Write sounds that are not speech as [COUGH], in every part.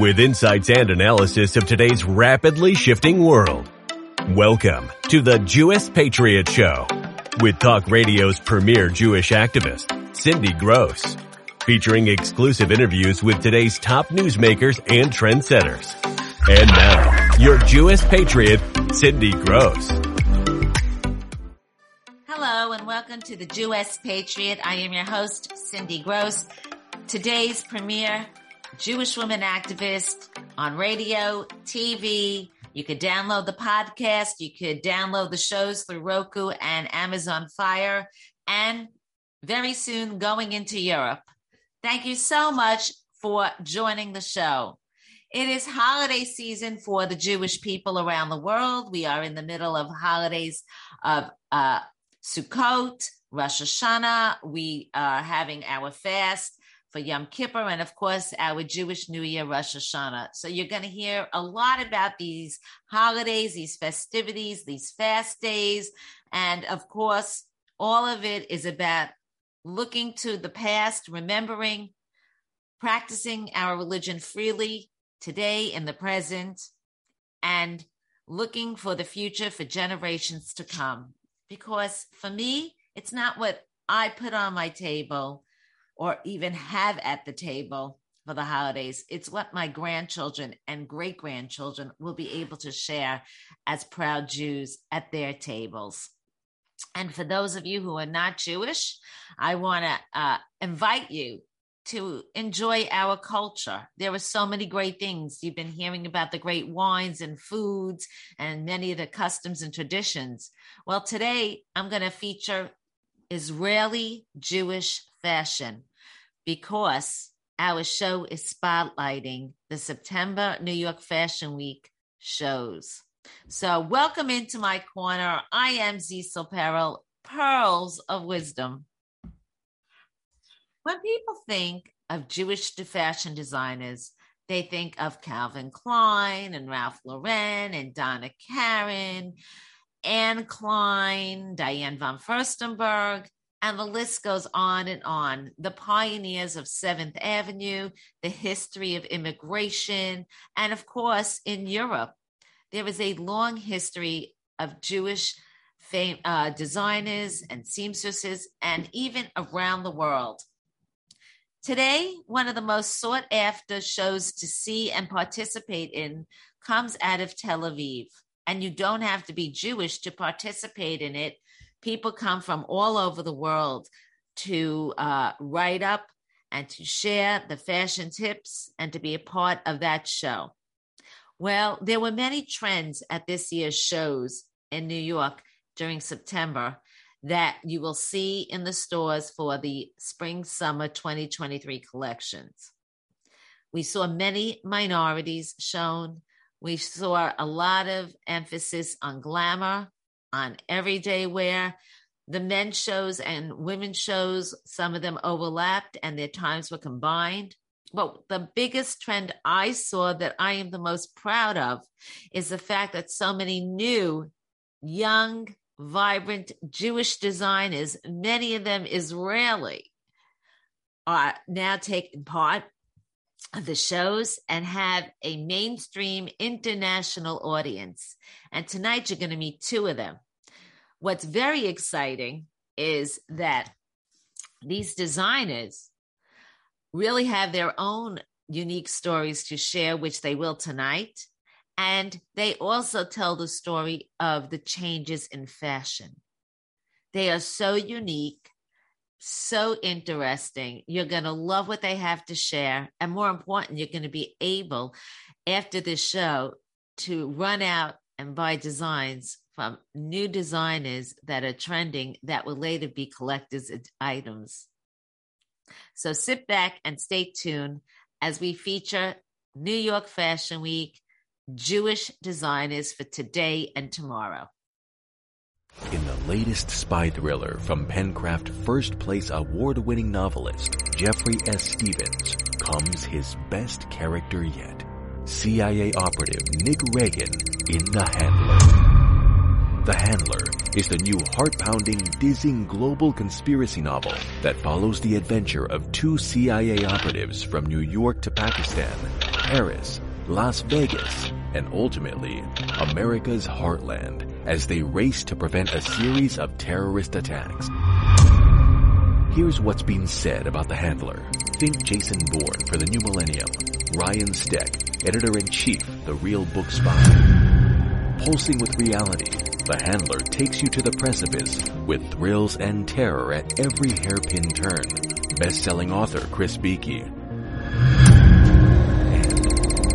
with insights and analysis of today's rapidly shifting world. Welcome to the Jewess Patriot Show with Talk Radio's premier Jewish activist, Cindy Grosz, featuring exclusive interviews with today's top newsmakers and trendsetters. And now, your Jewish patriot, Cindy Grosz. Hello and welcome to the Jewess Patriot. I am your host, Cindy Grosz. Today's premier Jewish woman activist on radio, TV. You could download the podcast. You could download the shows through Roku and Amazon Fire and very soon going into Europe. Thank you so much for joining the show. It is holiday season for the Jewish people around the world. We are in the middle of holidays of uh, Sukkot, Rosh Hashanah. We are having our fast for Yom Kippur, and of course, our Jewish New Year, Rosh Hashanah. So you're going to hear a lot about these holidays, these festivities, these fast days. And of course, all of it is about looking to the past, remembering, practicing our religion freely today in the present, and looking for the future for generations to come. Because for me, it's not what I put on my table or even have at the table for the holidays. It's what my grandchildren and great grandchildren will be able to share as proud Jews at their tables. And for those of you who are not Jewish, I want to uh, invite you to enjoy our culture. There are so many great things. You've been hearing about the great wines and foods and many of the customs and traditions. Well, today I'm going to feature Israeli Jewish fashion because our show is spotlighting the September New York Fashion Week shows. So, welcome into my corner. I am Zisel Perel, Pearls of Wisdom. When people think of Jewish fashion designers, they think of Calvin Klein and Ralph Lauren and Donna Karan, Anne Klein, Diane von Furstenberg, and the list goes on and on. The pioneers of Seventh Avenue, the history of immigration, and of course, in Europe, there is a long history of Jewish uh, designers and seamstresses, and even around the world. Today, one of the most sought after shows to see and participate in comes out of Tel Aviv. And you don't have to be Jewish to participate in it people come from all over the world to uh, write up and to share the fashion tips and to be a part of that show. Well, there were many trends at this year's shows in New York during September that you will see in the stores for the spring summer 2023 collections. We saw many minorities shown. We saw a lot of emphasis on glamour, on everyday wear. The men's shows and women's shows, some of them overlapped and their times were combined. But the biggest trend I saw that I am the most proud of is the fact that so many new, young, vibrant Jewish designers, many of them Israeli, are now taking part the shows and have a mainstream international audience. And tonight you're going to meet two of them. What's very exciting is that these designers really have their own unique stories to share, which they will tonight. And they also tell the story of the changes in fashion. They are so unique so interesting. You're going to love what they have to share. And more important, you're going to be able, after this show, to run out and buy designs from new designers that are trending that will later be collector's items. So sit back and stay tuned as we feature New York Fashion Week Jewish designers for today and tomorrow. In the latest spy thriller from Pencraft first place award winning novelist Jeffrey S. Stephens comes his best character yet CIA operative Nick Reagan in The Handler. The Handler is the new heart pounding, dizzying global conspiracy novel that follows the adventure of two CIA operatives from New York to Pakistan Paris, Las Vegas, and ultimately America's heartland as they race to prevent a series of terrorist attacks. Here's what's being said about the handler. Think Jason Bourne for the new millennium. Ryan Steck, editor-in-chief, The Real Book Spy. Pulsing with reality, the handler takes you to the precipice with thrills and terror at every hairpin turn. Best-selling author Chris Beakey. And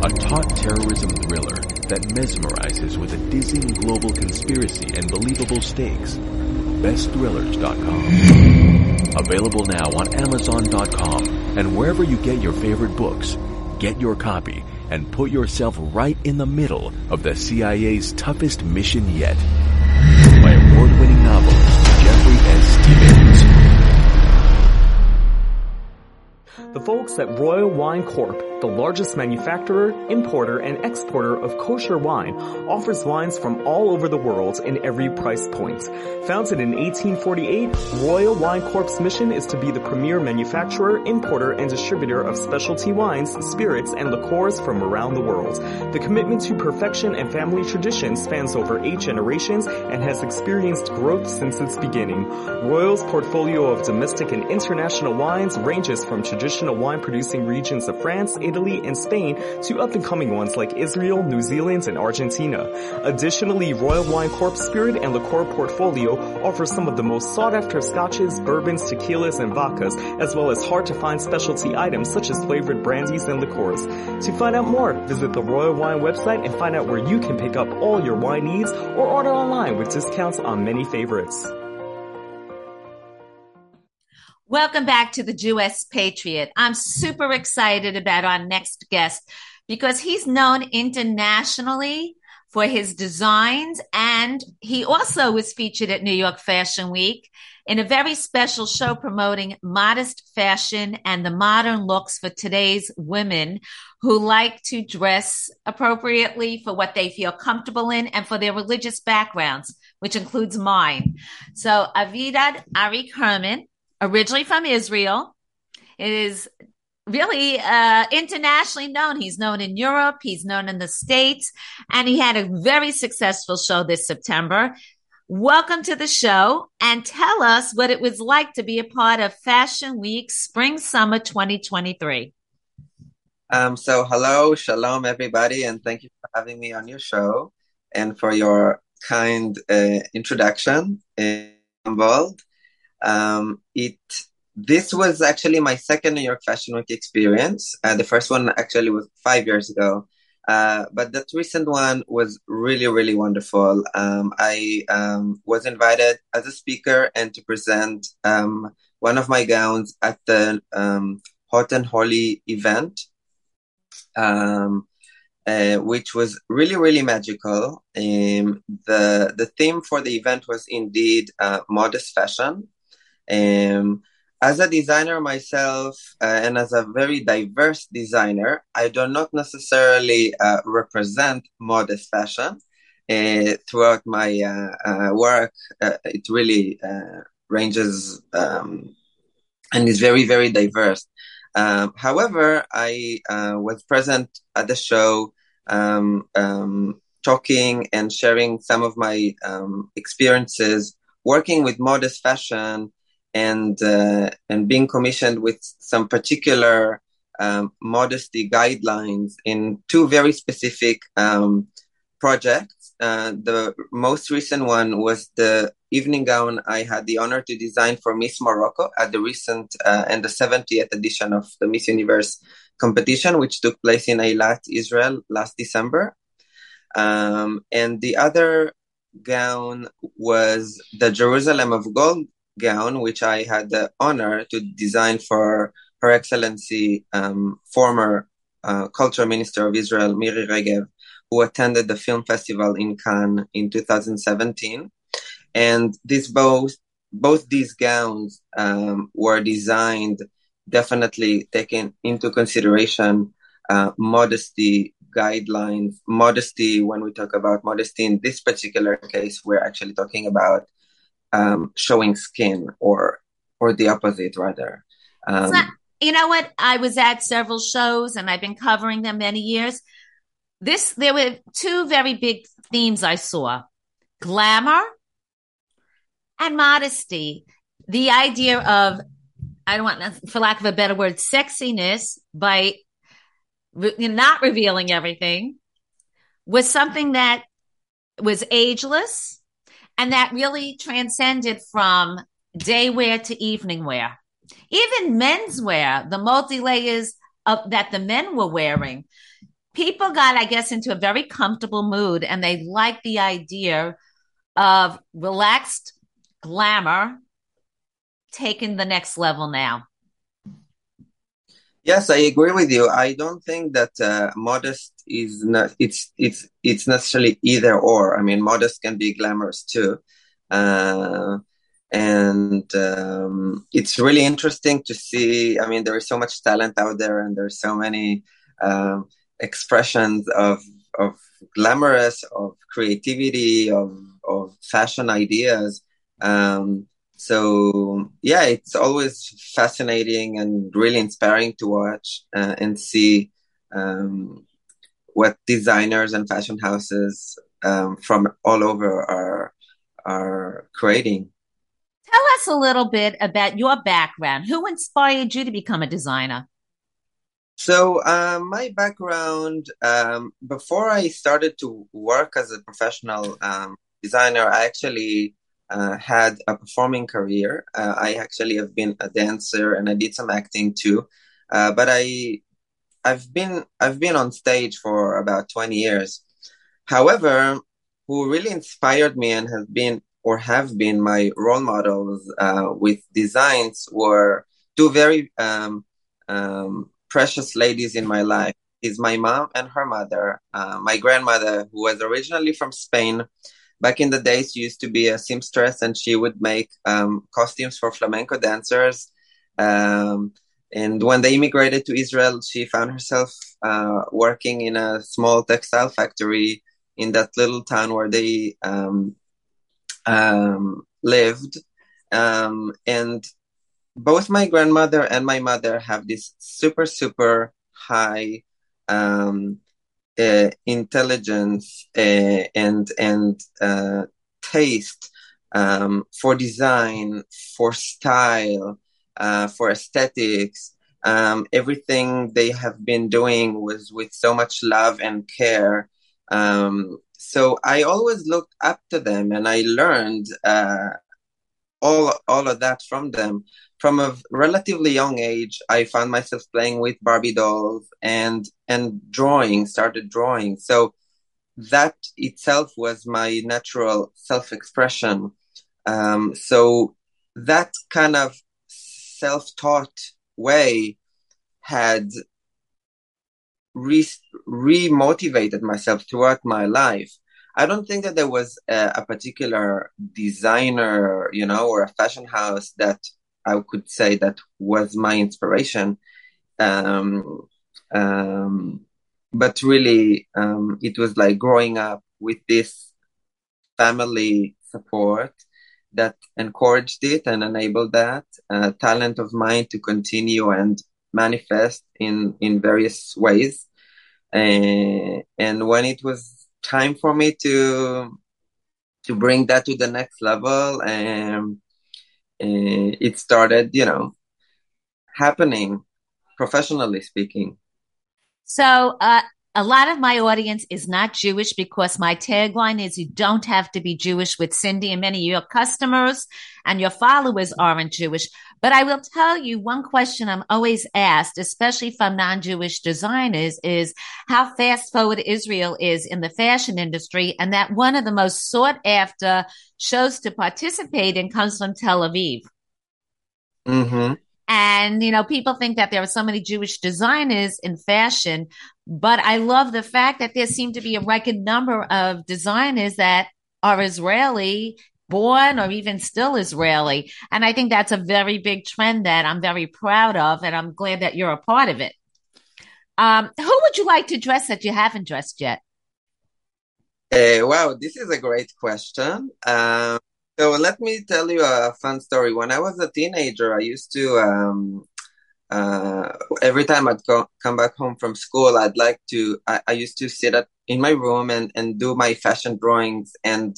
a taut terrorism thriller that mesmerizes with a dizzying global conspiracy and believable stakes. BestThrillers.com. Available now on Amazon.com and wherever you get your favorite books. Get your copy and put yourself right in the middle of the CIA's toughest mission yet. By award-winning novelist Jeffrey S. Stephens. The folks at Royal Wine Corp the largest manufacturer, importer, and exporter of kosher wine, offers wines from all over the world in every price point. Founded in 1848, Royal Wine Corp's mission is to be the premier manufacturer, importer, and distributor of specialty wines, spirits, and liqueurs from around the world. The commitment to perfection and family tradition spans over eight generations and has experienced growth since its beginning. Royal's portfolio of domestic and international wines ranges from traditional wine producing regions of France, Italy, and Spain to up-and-coming ones like Israel, New Zealand, and Argentina. Additionally, Royal Wine Corp Spirit and Liqueur portfolio offers some of the most sought-after scotches, bourbons, tequilas, and vodkas, as well as hard-to-find specialty items such as flavored brandies and liqueurs. To find out more, visit the Royal Wine website and find out where you can pick up all your wine needs or order online with discounts on many favorites. Welcome back to the Jewess Patriot. I'm super excited about our next guest because he's known internationally for his designs and he also was featured at New York Fashion Week in a very special show promoting modest fashion and the modern looks for today's women who like to dress appropriately for what they feel comfortable in and for their religious backgrounds, which includes mine. So Aviad Arik Herman originally from Israel. It is really uh, internationally known. He's known in Europe, he's known in the States, and he had a very successful show this September. Welcome to the show and tell us what it was like to be a part of Fashion Week Spring Summer 2023. Um, so, hello, shalom, everybody, and thank you for having me on your show and for your kind uh, introduction. Involved. Um, it this was actually my second New York Fashion Week experience. Uh, the first one actually was five years ago. Uh, but that recent one was really, really wonderful. Um, I um, was invited as a speaker and to present um, one of my gowns at the um, Hot and Holy event. Um, uh, which was really really magical. Um, the the theme for the event was indeed uh, modest fashion, um, as a designer myself, uh, and as a very diverse designer, I do not necessarily uh, represent modest fashion. Uh, throughout my uh, uh, work, uh, it really ranges um, and is very, very diverse. Um, however, I was present at the show um, um, talking and sharing some of my um, experiences working with modest fashion and uh, and being commissioned with some particular um, modesty guidelines in two very specific um, projects. Uh, the most recent one was the evening gown I had the honor to design for Miss Morocco at the recent uh, and the 70th edition of the Miss Universe competition, which took place in Eilat, Israel last December. Um, and the other gown was the Jerusalem of Gold gown, which I had the honor to design for Her Excellency, um, former uh, Culture Minister of Israel, Miri Regev, who attended the film festival in Cannes in 2017. And these both both these gowns um, were designed definitely taking into consideration uh, modesty guidelines. Modesty, when we talk about modesty in this particular case, we're actually talking about um, showing skin or or the opposite rather. Um, not, you know what? I was at several shows and I've been covering them many years. This, there were two very big themes I saw glamour and modesty. The idea of, I don't want, for lack of a better word, sexiness by re- not revealing everything was something that was ageless and that really transcended from day wear to evening wear. Even menswear, the multi layers of that the men were wearing, people got, I guess, into a very comfortable mood and they liked the idea of relaxed glamour taking the next level now. Yes, I agree with you. I don't think that uh, modest is not it's it's it's necessarily either or. I mean, modest can be glamorous too. Uh, and um, it's really interesting to see. I mean, there is so much talent out there, and there's so many um, expressions of of glamorous, of creativity, of of fashion ideas. Um, so yeah, it's always fascinating and really inspiring to watch uh, and see um, what designers and fashion houses um, from all over are are creating. Tell us a little bit about your background. Who inspired you to become a designer? So, um, my background um, before I started to work as a professional um, designer, I actually uh, had a performing career. Uh, I actually have been a dancer and I did some acting too. Uh, but I, I've been I've been on stage for about twenty years. However, who really inspired me and has been or have been my role models uh, with designs were two very um, um, precious ladies in my life. Is my mom and her mother. Uh, my grandmother, who was originally from Spain, back in the days, she used to be a seamstress, and she would make um, costumes for flamenco dancers. Um, and when they immigrated to Israel, she found herself uh, working in a small textile factory in that little town where they um, um, lived. Um, and both my grandmother and my mother have this super, super high um, intelligence uh, and and uh, taste um, for design, for style, uh, for aesthetics. Um, everything they have been doing was with so much love and care. Um, so I always looked up to them, and I learned uh, all all of that from them. From a relatively young age, I found myself playing with Barbie dolls and and drawing. Started drawing. So that itself was my natural self expression. Um, so that kind of self taught way had re motivated myself throughout my life. I don't think that there was a, a, particular designer, you know, or a fashion house that I could say that was my inspiration. Um, um, but really, um, it was like growing up with this family support that encouraged it and enabled that uh, talent of mine to continue and manifest in in various ways. Uh, and when it was time for me to to bring that to the next level, um, it started, you know, happening professionally speaking. So, uh, a lot of my audience is not Jewish because my tagline is you don't have to be Jewish with Cindy and many of your customers and your followers aren't Jewish. But I will tell you one question I'm always asked, especially from non-Jewish designers is how fast forward Israel is in the fashion industry and that one of the most sought after shows to participate in comes from Tel Aviv. Mm-hmm. And, you know, people think that there are so many Jewish designers in fashion, but I love the fact that there seem to be a record number of designers that are Israeli born or even still Israeli. And I think that's a very big trend that I'm very proud of. And I'm glad that you're a part of it. Um, who would you like to dress that you haven't dressed yet? Uh, wow, this is a great question. Um, so let me tell you a fun story. When I was a teenager, I used to um, uh, every time I'd go, come back home from school, I'd like to, I, I used to sit at, in my room and, and do my fashion drawings and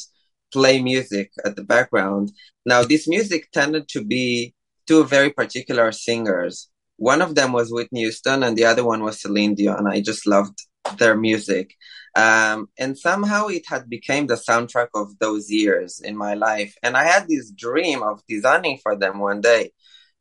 play music at the background. Now, this music tended to be two very particular singers. One of them was Whitney Houston and the other one was Celine Dion. I just loved their music. Um, and somehow it had become the soundtrack of those years in my life. And I had this dream of designing for them one day.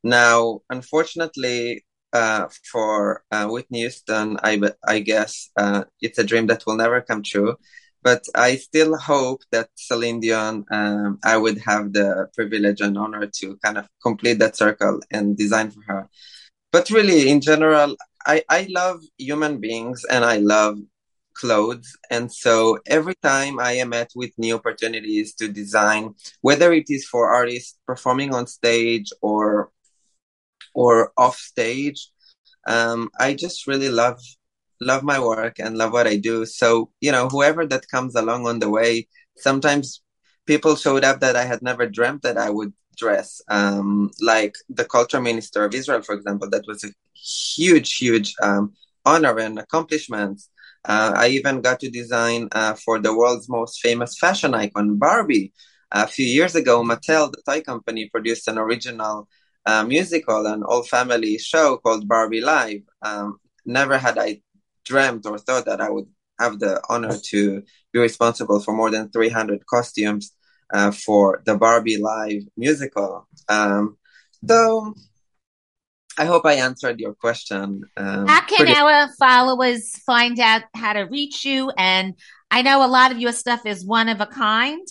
Now, unfortunately, uh, for uh, Whitney Houston, I, I guess uh, it's a dream that will never come true. But I still hope that Celine Dion, um, I would have the privilege and honor to kind of complete that circle and design for her. But really, in general, I, I love human beings and I love clothes. And so every time I am met with new opportunities to design, whether it is for artists performing on stage or or off stage, um, I just really love love my work and love what I do. So you know, whoever that comes along on the way, sometimes people showed up that I had never dreamt that I would dress. Um, like the culture minister of Israel, for example, that was a huge, huge um, honor and accomplishment. Uh, I even got to design uh, for the world's most famous fashion icon, Barbie. A few years ago, Mattel, the toy company, produced an original uh, musical, an all-family show called Barbie Live. Um, never had I dreamt or thought that I would have the honor to be responsible for more than 300 costumes uh, for the Barbie Live musical. Um, so I hope I answered your question. Um, how can pretty- our followers find out how to reach you? And I know a lot of your stuff is one of a kind.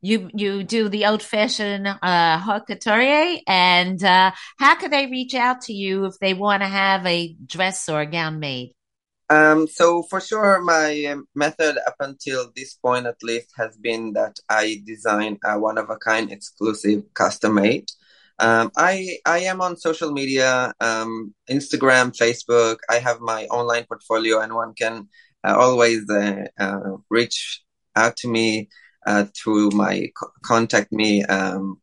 You you do the old fashioned uh, haute couture, and uh, how can they reach out to you if they want to have a dress or a gown made? Um, so for sure, my um, method up until this point, at least, has been that I design a one of a kind, exclusive, custom made. Um, I I am on social media, um, Instagram, Facebook. I have my online portfolio, and one can uh, always uh, uh, reach out to me uh, through my co- contact me um,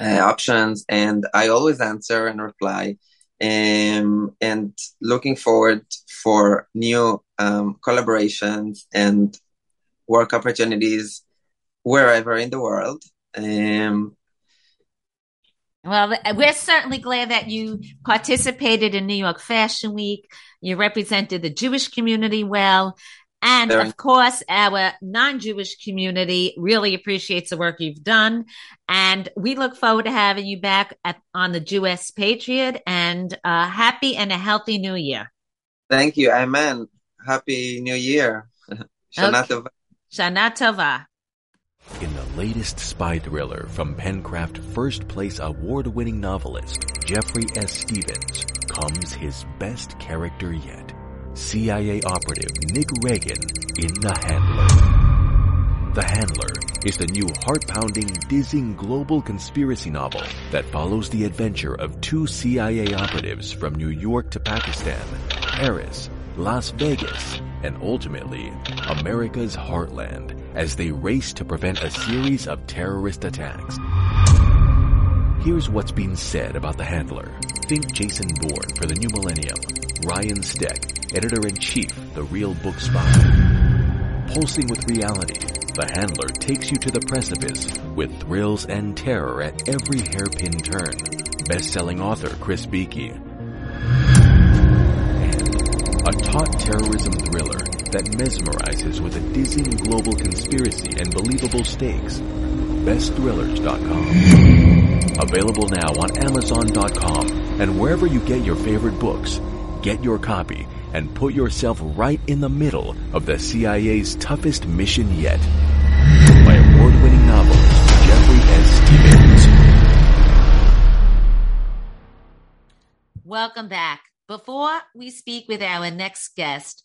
uh, options, and I always answer and reply. Um, and looking forward for new um, collaborations and work opportunities wherever in the world. Um, well, we're certainly glad that you participated in New York Fashion Week. You represented the Jewish community well. And of course, our non Jewish community really appreciates the work you've done. And we look forward to having you back at, on the Jewess Patriot and uh, happy and a healthy new year. Thank you. Amen. Happy New Year. [LAUGHS] Shana okay. Tova. Shana Tova. In the latest spy thriller from Pencraft first place award winning novelist Jeffrey S. Stephens comes his best character yet. CIA operative Nick Reagan in The Handler. The Handler is the new heart-pounding, dizzying global conspiracy novel that follows the adventure of two CIA operatives from New York to Pakistan, Paris, Las Vegas, and ultimately America's heartland as they race to prevent a series of terrorist attacks. Here's what's being said about The Handler. Think Jason Bourne for the new millennium. Ryan Steck editor-in-chief, The Real Book Spy. Pulsing with reality, The Handler takes you to the precipice with thrills and terror at every hairpin turn. Best-selling author Chris Beakey. And a taut terrorism thriller that mesmerizes with a dizzying global conspiracy and believable stakes. BestThrillers.com. Available now on Amazon.com and wherever you get your favorite books. Get your copy and put yourself right in the middle of the CIA's toughest mission yet. By award-winning novelist Jeffrey S. Stephens. Welcome back. Before we speak with our next guest,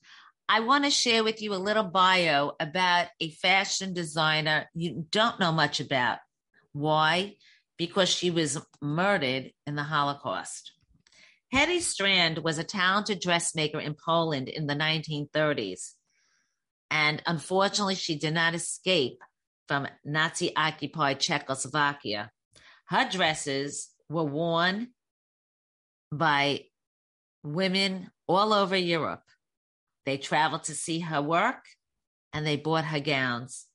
I want to share with you a little bio about a fashion designer you don't know much about. Why? Because she was murdered in the Holocaust. Hedy Strnad was a talented dressmaker in Poland in the 1930s. And unfortunately, she did not escape from Nazi occupied Czechoslovakia. Her dresses were worn by women all over Europe. They traveled to see her work and they bought her gowns.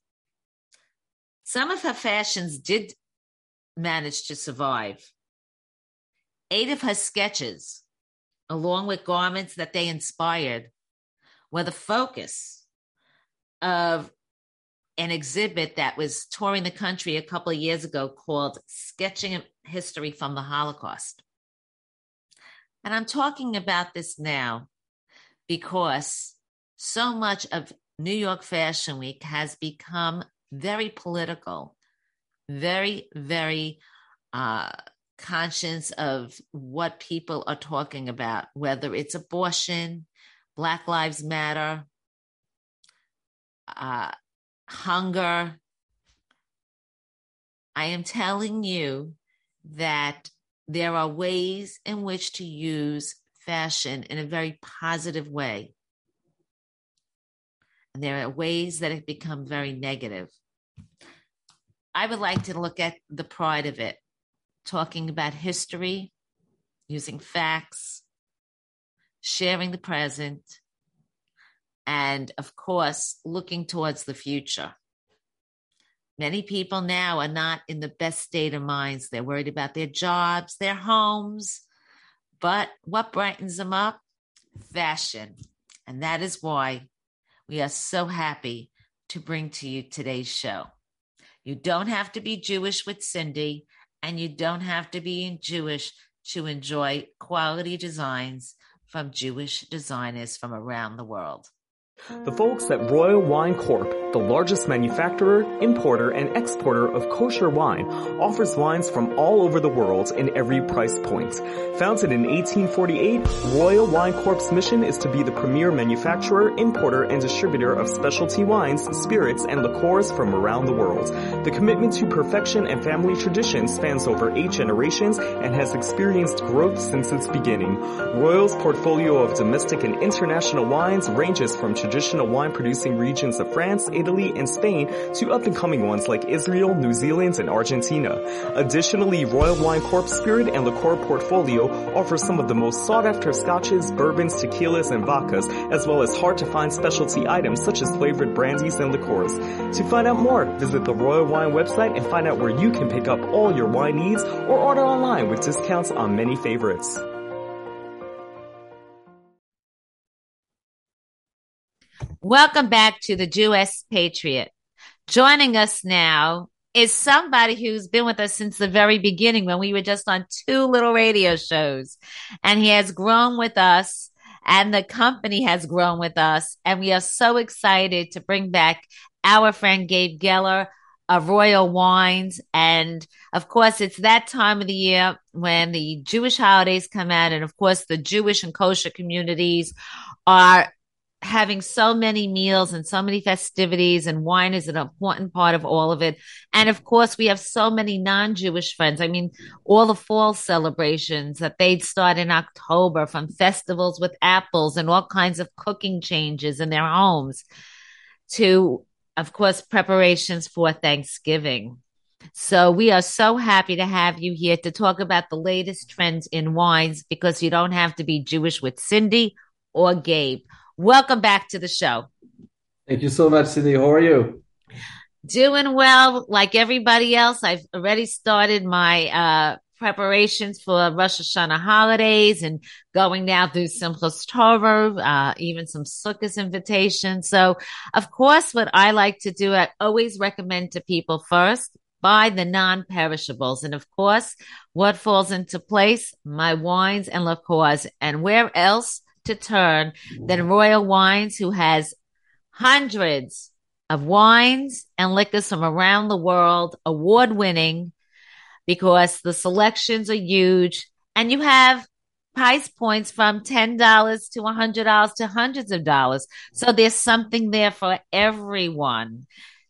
Some of her fashions did manage to survive. Eight of her sketches, along with garments that they inspired, were the focus of an exhibit that was touring the country a couple of years ago called Stitching History from the Holocaust. And I'm talking about this now because so much of New York Fashion Week has become very political, very, very uh, conscious of what people are talking about, whether it's abortion, Black Lives Matter, uh, hunger. I am telling you that there are ways in which to use fashion in a very positive way. And there are ways that have become very negative. I would like to look at the pride of it, talking about history, using facts, sharing the present, and of course, looking towards the future. Many people now are not in the best state of minds. They're worried about their jobs, their homes. But what brightens them up? Fashion. And that is why we are so happy to bring to you today's show. You don't have to be Jewish with Cindy, and you don't have to be Jewish to enjoy quality designs from Jewish designers from around the world. The folks at Royal Wine Corp, the largest manufacturer, importer, and exporter of kosher wine, offers wines from all over the world in every price point. Founded in 1848, Royal Wine Corp's mission is to be the premier manufacturer, importer, and distributor of specialty wines, spirits, and liqueurs from around the world. The commitment to perfection and family tradition spans over eight generations and has experienced growth since its beginning. Royal's portfolio of domestic and international wines ranges from traditional wine producing regions of France, Italy, and Spain to up and coming ones like Israel, New Zealand, and Argentina. Additionally, Royal Wine Corp spirit and liqueur portfolio offers some of the most sought after scotches, bourbons, tequilas, and vodkas, as well as hard to find specialty items such as flavored brandies and liqueurs. To find out more, visit the Royal Wine website and find out where you can pick up all your wine needs or order online with discounts on many favorites. Welcome back to the Jewess Patriot. Joining us now is somebody who's been with us since the very beginning when we were just on two little radio shows. And he has grown with us and the company has grown with us. And we are so excited to bring back our friend Gabe Geller of Royal Wines. And of course, it's that time of the year when the Jewish holidays come out. And of course, the Jewish and kosher communities are having so many meals and so many festivities and wine is an important part of all of it. And of course, we have so many non-Jewish friends. I mean, all the fall celebrations that they start in October from festivals with apples and all kinds of cooking changes in their homes to, of course, preparations for Thanksgiving. So we are so happy to have you here to talk about the latest trends in wines because you don't have to be Jewish with Cindy or Gabe. Welcome back to the show. Thank you so much, Cindy. How are you? Doing well, like everybody else. I've already started my uh, preparations for Rosh Hashanah holidays and going now through Simchas Torah, uh, even some Sukkot invitations. So, of course, what I like to do, I always recommend to people first buy the non-perishables. And of course, what falls into place? My wines and liqueurs. And where else? To turn than Royal Wines, who has hundreds of wines and liquors from around the world, award winning, because the selections are huge and you have price points from $10 to $100 to hundreds of dollars. So there's something there for everyone.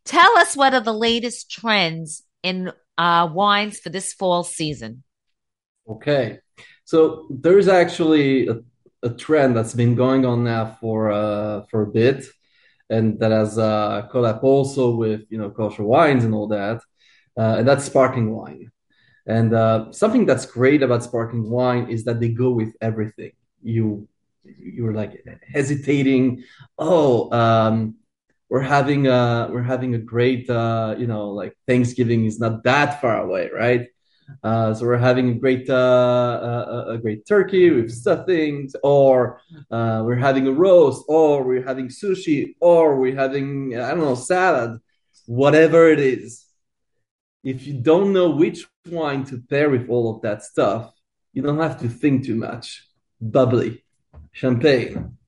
Tell us what are the latest trends in uh, wines for this fall season. Okay. So there's actually a a trend that's been going on now for uh, for a bit, and that has uh, collab also with you know kosher wines and all that, uh, and that's sparkling wine. And uh, something that's great about sparkling wine is that they go with everything. You you're like hesitating. Oh, um, we're having a we're having a great uh, you know like Thanksgiving is not that far away, right? Uh, so we're having a great uh, uh a, a, great turkey with stuffings, or uh, we're having a roast, or we're having sushi, or we're having I don't know salad, whatever it is. If you don't know which wine to pair with all of that stuff, you don't have to think too much. Bubbly, champagne.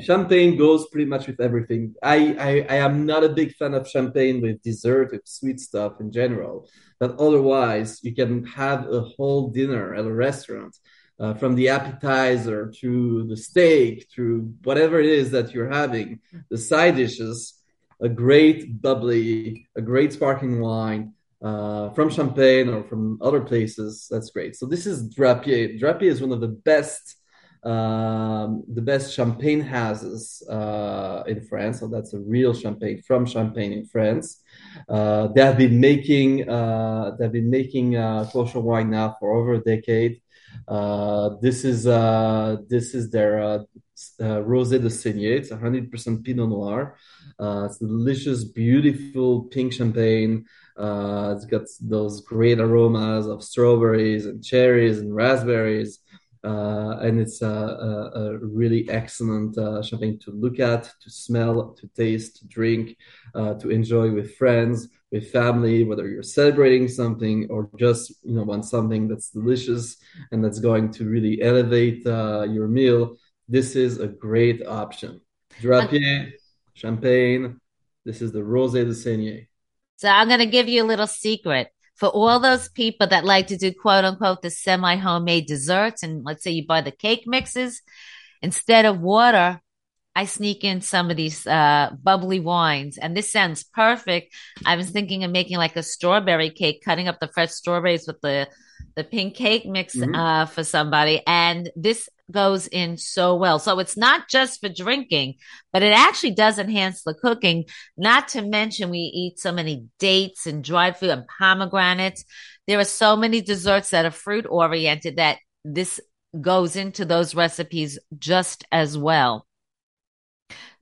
Champagne goes pretty much with everything. I, I, I am not a big fan of champagne with dessert, with sweet stuff in general. But otherwise, you can have a whole dinner at a restaurant, uh, from the appetizer to the steak, to whatever it is that you're having, the side dishes, a great bubbly, a great sparkling wine, uh, from Champagne or from other places. That's great. So this is Drapier. Drapier is one of the best, um, the best champagne houses uh, in France. So that's a real champagne from Champagne in France. Uh, they have been making uh, they've been making uh, kosher wine now for over a decade. Uh, this is this is their Rosé de Saignée. It's 100% Pinot Noir. it's delicious, beautiful pink champagne. Uh, it's got those great aromas of strawberries and cherries and raspberries. Uh, and it's a, a, a really excellent uh, champagne to look at, to smell, to taste, to drink, uh, to enjoy with friends, with family, whether you're celebrating something or just you know want something that's delicious and that's going to really elevate uh, your meal. This is a great option. Drapier, champagne. This is the Rosé de Saignée. So I'm going to give you a little secret for all those people that like to do quote unquote the semi homemade desserts. And let's say you buy the cake mixes instead of water. I sneak in some of these uh, bubbly wines, and this sounds perfect. I was thinking of making like a strawberry cake, cutting up the fresh strawberries with the the pink cake mix mm-hmm. uh, for somebody, and this goes in so well. So it's not just for drinking, but it actually does enhance the cooking. Not to mention, we eat so many dates and dried fruit and pomegranates. There are so many desserts that are fruit oriented that this goes into those recipes just as well.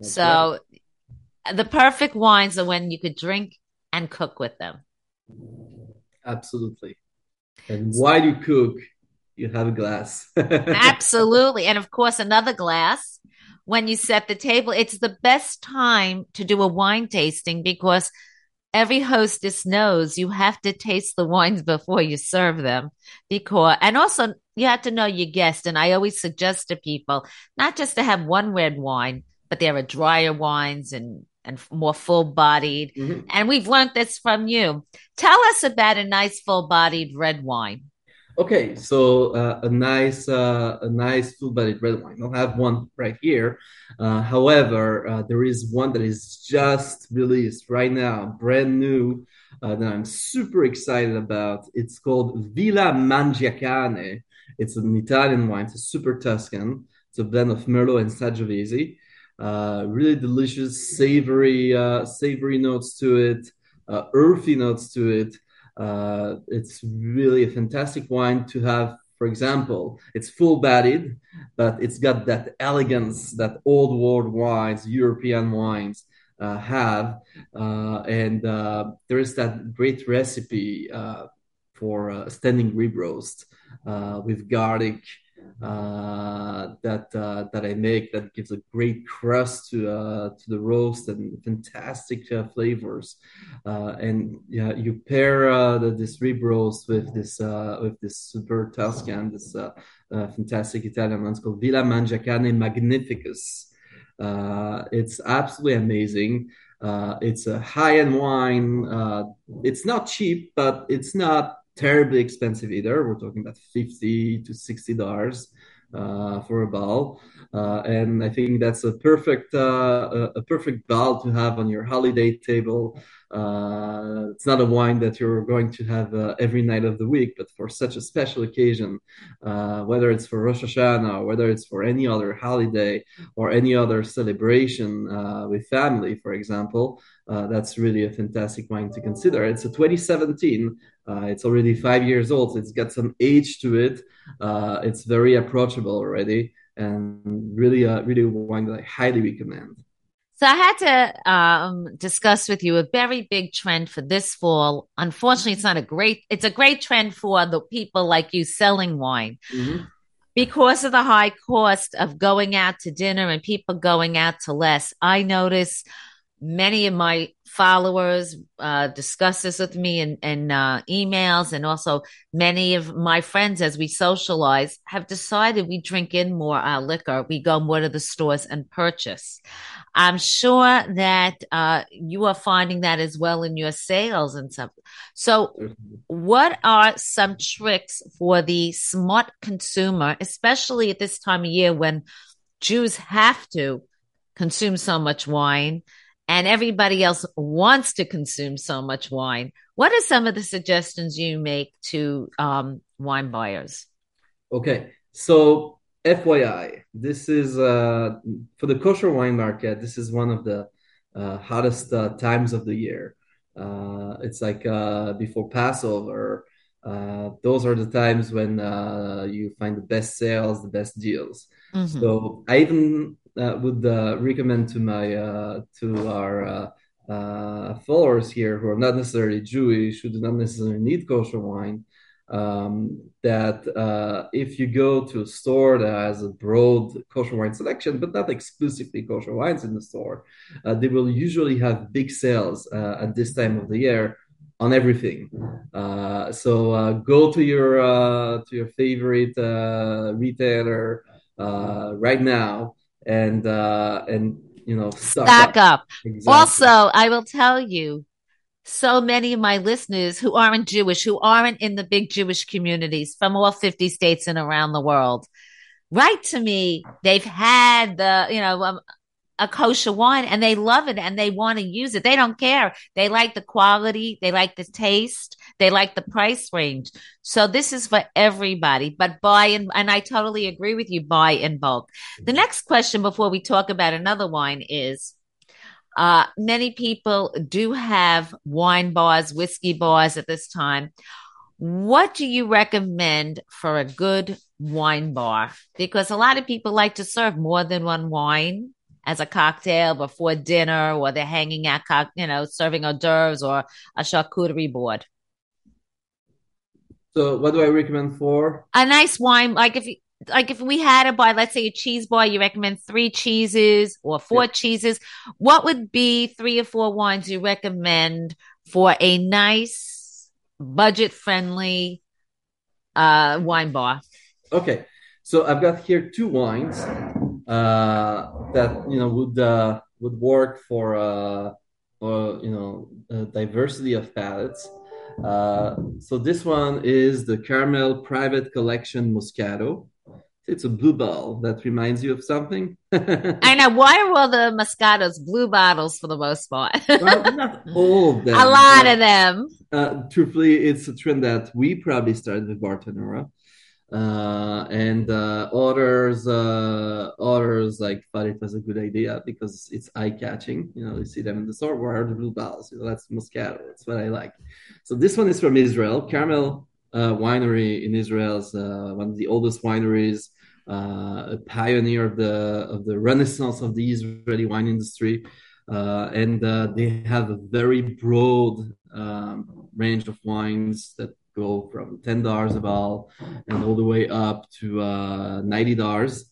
That's so great. the perfect wines are when you could drink and cook with them. Absolutely. And while you cook, you have a glass. [LAUGHS] Absolutely. And of course, another glass when you set the table. It's the best time to do a wine tasting because every hostess knows you have to taste the wines before you serve them because and also you have to know your guest and i always suggest to people not just to have one red wine but there are drier wines and and more full bodied mm-hmm. and we've learned this from you tell us about a nice full bodied red wine Okay, so uh, a nice, uh, a nice full-bodied red wine. I'll have one right here. Uh, however, uh, there is one that is just released right now, brand new, uh, that I'm super excited about. It's called Villa Mangiacane. It's an Italian wine. It's a super Tuscan. It's a blend of Merlot and Sangiovese. Uh, really delicious, savory, savory notes to it, earthy notes to it. Uh, it's really a fantastic wine to have. For example, it's full-bodied, but it's got that elegance that old world wines, European wines, uh, have. Uh, and uh, there is that great recipe uh, for uh, standing rib roast with garlic uh, that uh, that I make that gives a great crust to uh, to the roast and fantastic uh, flavors. Uh, and yeah, you pair uh, the, this rib roast with this with this super Tuscan, this fantastic Italian one. It's called Villa Mangiacane Magnificus. it's absolutely amazing. it's a high-end wine. it's not cheap, but it's not terribly expensive either. We're talking about fifty to sixty dollars uh, for a ball, uh, and I think that's a perfect uh, a perfect ball to have on your holiday table Uh, it's not a wine that you're going to have uh, every night of the week, but for such a special occasion, uh, whether it's for Rosh Hashanah, or whether it's for any other holiday or any other celebration uh, with family, for example, uh, that's really a fantastic wine to consider. It's a 2017. Uh, it's already five years old. It's got some age to it. it's very approachable already, and really, really a wine that I highly recommend. So I had to um, discuss with you a very big trend for this fall. Unfortunately, it's not a great. It's a great trend for the people like you selling wine. Mm-hmm. Because of the high cost of going out to dinner and people going out to less, I notice many of my followers uh, discuss this with me and in uh, emails, and also many of my friends, as we socialize, have decided we drink in more our liquor. We go more to the stores and purchase. I'm sure that uh, you are finding that as well in your sales and stuff. So, what are some tricks for the smart consumer, especially at this time of year when Jews have to consume so much wine? And everybody else wants to consume so much wine. What are some of the suggestions you make to um, wine buyers? Okay, so FYI, this is uh, for the kosher wine market. This is one of the uh, hottest uh, times of the year. Uh, it's like uh, before Passover. Uh, those are the times when you find the best sales, the best deals. Mm-hmm. So I even uh, would uh, recommend to my uh, to our uh, uh, followers here who are not necessarily Jewish, who do not necessarily need kosher wine, um, that uh, if you go to a store that has a broad kosher wine selection, but not exclusively kosher wines in the store, they will usually have big sales at this time of the year on everything. Uh, so uh, go to your uh, to your favorite retailer right now and uh and you know stock, up. up. Exactly. Also, I will tell you, so many of my listeners who aren't Jewish, who aren't in the big Jewish communities from all 50 states and around the world, write to me. They've had the, you know, um, a kosher wine and they love it and they want to use it. They don't care. They like the quality. They like the taste. They like the price range. So this is for everybody, but buy in, and I totally agree with you, buy in bulk. The next question before we talk about another wine is, uh, many people do have wine bars, whiskey bars at this time. What do you recommend for a good wine bar? Because a lot of people like to serve more than one wine as a cocktail before dinner, or they're hanging out, you know, serving hors d'oeuvres or a charcuterie board. So, what do I recommend for a nice wine? Like if you, like if we had a bar, let's say a cheese bar, you recommend three cheeses or four yeah. cheeses. What would be three or four wines you recommend for a nice, budget friendly uh, wine bar? Okay, so I've got here two wines that you know would uh, would work for uh, you know diversity of palates. Uh, so this one is the Carmel Private Collection Moscato. It's a blue bottle that reminds you of something. [LAUGHS] I know. Why are all the Moscatos blue bottles for the most part? well, not all of them. A lot of them. Uh, truthfully, it's a trend that we probably started with Bartenura uh, and uh, others uh, others like thought it was a good idea because it's eye catching. You know, you see them in the store. Where are the blue balls? You know, that's Moscato. That's what I like. So this one is from Israel. Carmel uh, Winery in Israel is uh, one of the oldest wineries. Uh, a pioneer of the of the renaissance of the Israeli wine industry, and they have a very broad um, range of wines that go from ten dollars a bottle and all the way up to uh, ninety dollars.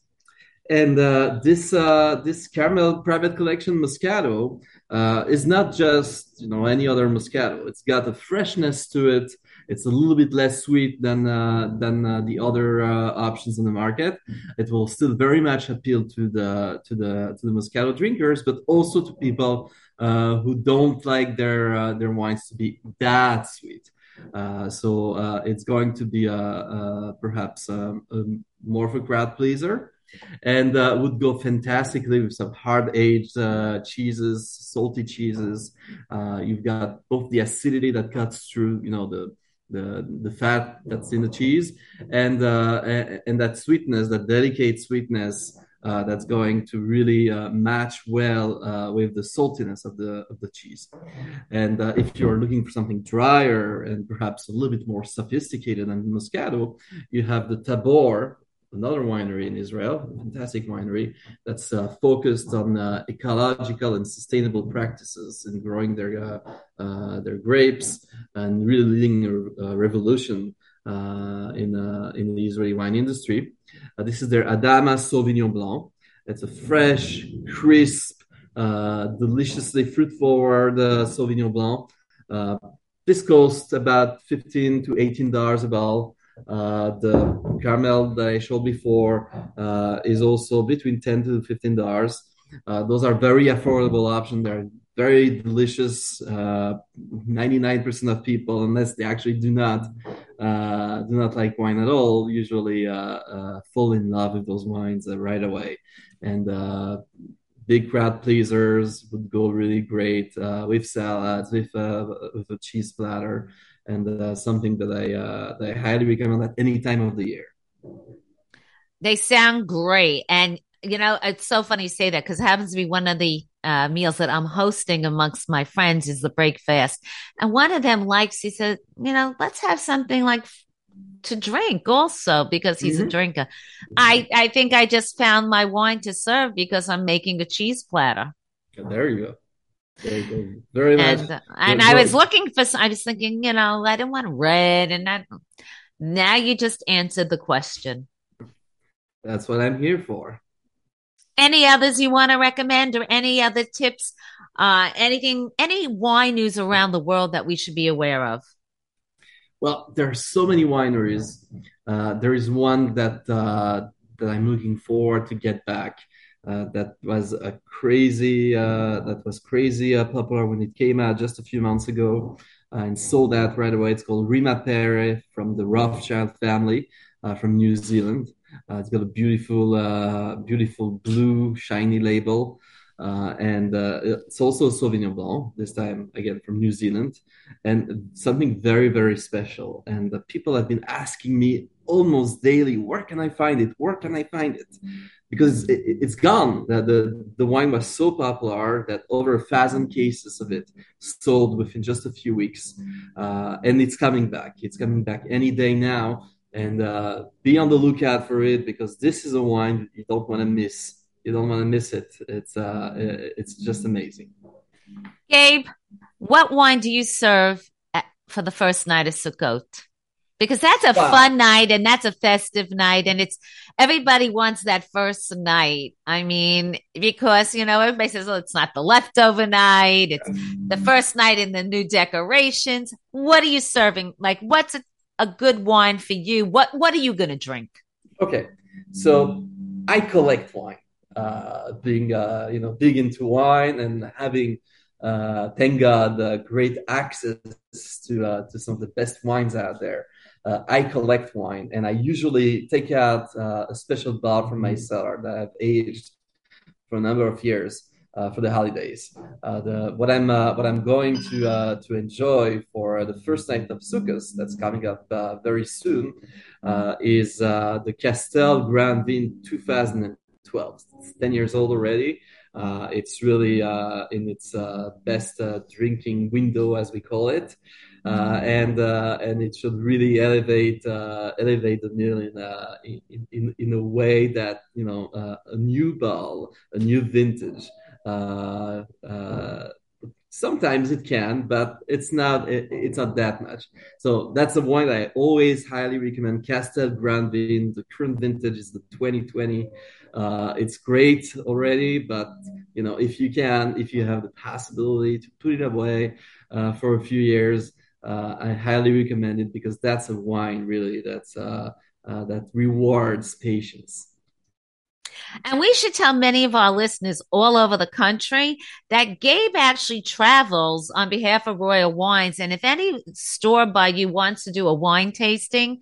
And uh, this uh, this Carmel Private Collection Moscato uh, is not just you know any other Moscato. It's got a freshness to it. It's a little bit less sweet than uh, than uh, the other options in the market. It will still very much appeal to the to the to the Moscato drinkers, but also to people who don't like their their wines to be that sweet. Uh, so uh, it's going to be a, perhaps um, more of a crowd pleaser. and uh, would go fantastically with some hard aged uh, cheeses, salty cheeses. Uh, you've got both the acidity that cuts through, you know, the the the fat that's in the cheese, and uh, and that sweetness, that delicate sweetness. Uh, that's going to really uh, match well uh, with the saltiness of the of the cheese. And uh, if you're looking for something drier and perhaps a little bit more sophisticated than Moscato, you have the Tabor, another winery in Israel, a fantastic winery that's uh, focused on uh, ecological and sustainable practices in growing their their grapes and really leading a, a revolution in uh, in the Israeli wine industry. this is their Adama Sauvignon Blanc. It's a fresh, crisp, uh deliciously fruit forward Sauvignon Blanc. this costs about fifteen to eighteen dollars a bottle. Uh, the Carmel that I showed before uh, is also between 10 to 15 dollars. Uh, those are very affordable options. They're very delicious. 99% of people, unless they actually do not do not like wine at all, usually fall in love with those wines right away. And big crowd pleasers would go really great uh, with salads, with uh, with a cheese platter and uh, something that I uh, that I highly recommend at any time of the year. They sound great, and you know it's so funny you say that because it happens to be one of the uh, meals that I'm hosting amongst my friends is the breakfast, and one of them likes. He said, you know, let's have something like to drink also because he's mm-hmm. a drinker. I I think I just found my wine to serve because I'm making a cheese platter. There you go. Very, very nice. And, uh, and I was looking for, I was thinking, you know, I didn't want red and that. Now you just answered the question. That's what I'm here for. Any others you want to recommend or any other tips? Uh, anything, any wine news around the world that we should be aware of? Well, there are so many wineries. Uh, there is one that uh, that I'm looking forward to get back. Uh, that was a crazy uh, that was crazy uh, popular when it came out just a few months ago and sold out right away. It's called Rimapere from the Rothschild family from New Zealand. It's got a beautiful, beautiful blue shiny label. Uh, and uh, it's also a Sauvignon Blanc, this time again from New Zealand, and something very, very special. And the people have been asking me almost daily, where can I find it? Where can I find it? because it, has gone. The, the, the wine was so popular that over a thousand cases of it sold within just a few weeks, uh, and it's coming back. It's coming back any day now, and uh, be on the lookout for it because this is a wine you don't want to miss. You don't want to miss it. It's uh, it's just amazing. Gabe, what wine do you serve at, for the first night of Sukkot? because that's a wow. fun night and that's a festive night and it's everybody wants that first night i mean because you know everybody says oh it's not the leftover night it's the first night in the new decorations what are you serving like what's a, a good wine for you. What what are you going to drink? Okay so i collect wine uh being uh you know big into wine and having uh, thank God, uh, great access to uh, to some of the best wines out there. Uh, I collect wine and I usually take out uh, a special bottle from my cellar that I've aged for a number of years uh, for the holidays. Uh, the, what I'm uh, what I'm going to uh, to enjoy for the first night of Sukkot that's coming up very soon is the Castel Grand Vin 2012. It's 10 years old already. it's really in its best drinking window, as we call it. Uh, and uh, and it should really elevate uh, elevate the meal in, in, in in a way that you know a new ball, a new vintage. Sometimes it can, but it's not it, it's not that much. So that's the one I always highly recommend. Castel Grand Vin. The current vintage is the 2020. Uh, it's great already, but you know if you can, if you have the possibility to put it away uh, for a few years, uh, I highly recommend it because that's a wine really that's uh, uh, that rewards patience. And we should tell many of our listeners all over the country that Gabe actually travels on behalf of Royal Wines. And if any store by you wants to do a wine tasting,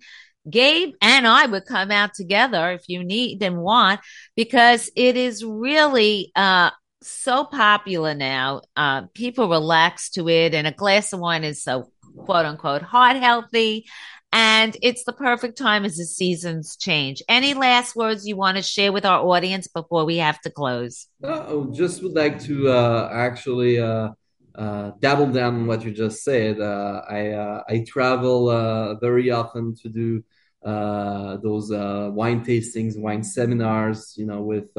Gabe and I would come out together if you need and want, because it is really uh, so popular now. Uh, people relax to it, and a glass of wine is so quote unquote heart healthy. And it's the perfect time as the seasons change. Any last words you want to share with our audience before we have to close? Oh, just would like to uh, actually uh, uh, dabble down on what you just said. Uh, I uh, I travel very often to do those wine tastings, wine seminars. You know, with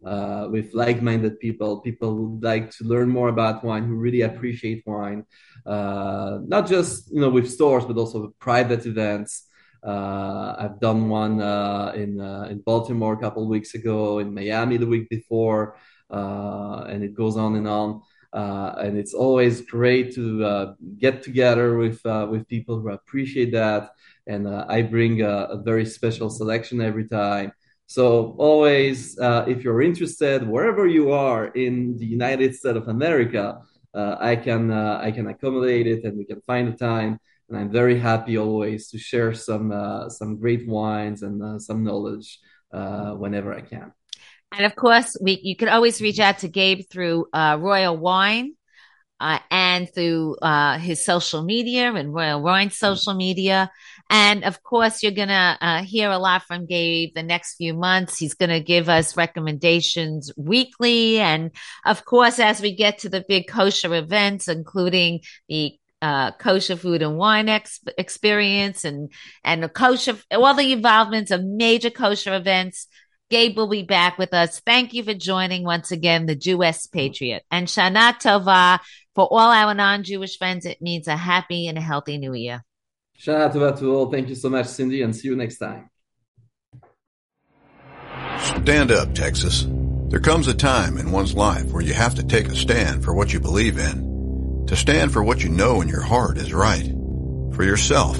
with like-minded people, people who like to learn more about wine, who really appreciate wine. not just you know with stores, but also with private events. Uh, I've done one uh, in uh, in Baltimore a couple weeks ago, in Miami the week before, and it goes on and on. Uh, and it's always great to uh, get together with uh, with people who appreciate that. And I bring a, a, very special selection every time. So always, if you're interested, wherever you are in the United States of America, I can I can accommodate it, and we can find a time and I'm very happy always to share some uh, some great wines and uh, some knowledge uh, whenever I can. And of course, we you can always reach out to Gabe through uh, Royal Wine uh, and through uh, his social media and Royal Wine social media. And of course, you're gonna uh, hear a lot from Gabe the next few months. He's gonna give us recommendations weekly, and of course, as we get to the big kosher events, including the uh, kosher food and wine ex- experience and and the kosher all the involvements of major kosher events Gabe will be back with us. Thank you for joining once again, the Jewess Patriot. And Shana Tova, for all our non-Jewish friends, it means a happy and a healthy new year. Tova to all. Thank you so much, Cindy, and see you next time. Stand up, Texas. There comes a time in one's life where you have to take a stand for what you believe in. To stand for what you know in your heart is right. For yourself,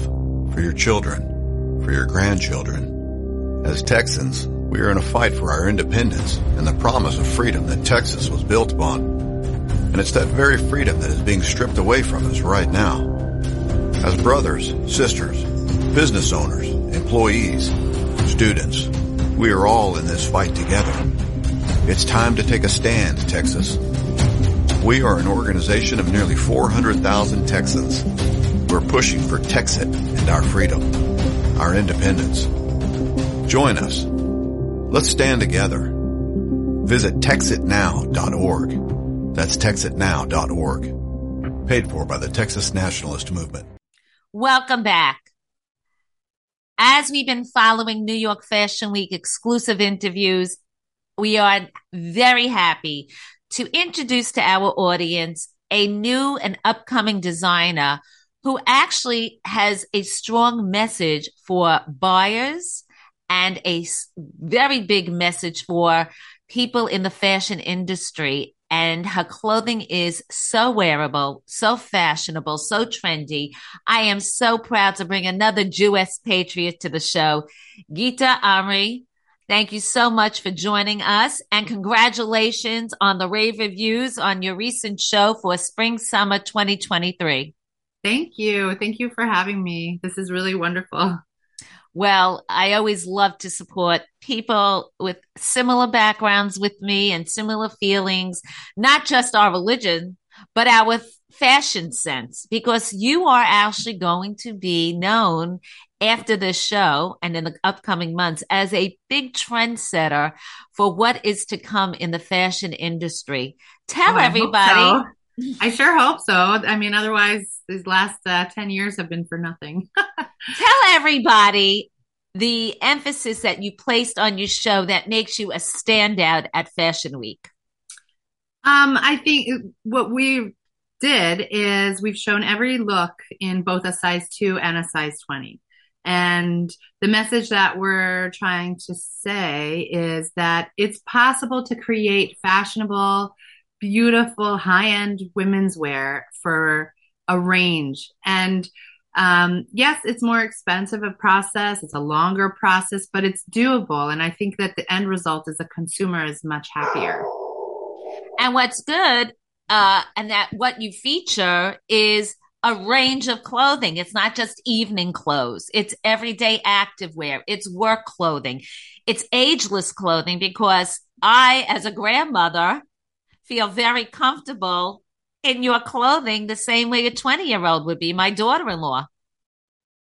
for your children, for your grandchildren. As Texans, we are in a fight for our independence and the promise of freedom that Texas was built upon. And it's that very freedom that is being stripped away from us right now. As brothers, sisters, business owners, employees, students, we are all in this fight together. It's time to take a stand, Texas. We are an organization of nearly 400,000 Texans. We're pushing for Texit and our freedom, our independence. Join us Let's stand together. Visit texitnow.org. That's texitnow.org. Paid for by the Texas Nationalist Movement. Welcome back. As we've been following New York Fashion Week exclusive interviews, we are very happy to introduce to our audience a new and upcoming designer who actually has a strong message for buyers and a very big message for people in the fashion industry. And her clothing is so wearable, so fashionable, so trendy. I am so proud to bring another Jewess patriot to the show. Gita Omri, thank you so much for joining us and congratulations on the rave reviews on your recent show for spring summer 2023. Thank you. Thank you for having me. This is really wonderful. Well, I always love to support people with similar backgrounds with me and similar feelings, not just our religion, but our fashion sense, because you are actually going to be known after this show and in the upcoming months as a big trendsetter for what is to come in the fashion industry. Tell oh, everybody. So. I sure hope so. I mean, otherwise, these last uh, 10 years have been for nothing. [LAUGHS] Tell everybody the emphasis that you placed on your show that makes you a standout at Fashion Week. Um, I think what we did is we've shown every look in both a size two and a size 20. And the message that we're trying to say is that it's possible to create fashionable, beautiful, high end women's wear for a range. And um, yes, it's more expensive a process. It's a longer process, but it's doable. And I think that the end result as a consumer is much happier. And what's good, uh, and that what you feature is a range of clothing. It's not just evening clothes. It's everyday activewear. It's work clothing. It's ageless clothing because I, as a grandmother, feel very comfortable in your clothing the same way a 20 year old would be, my daughter in law.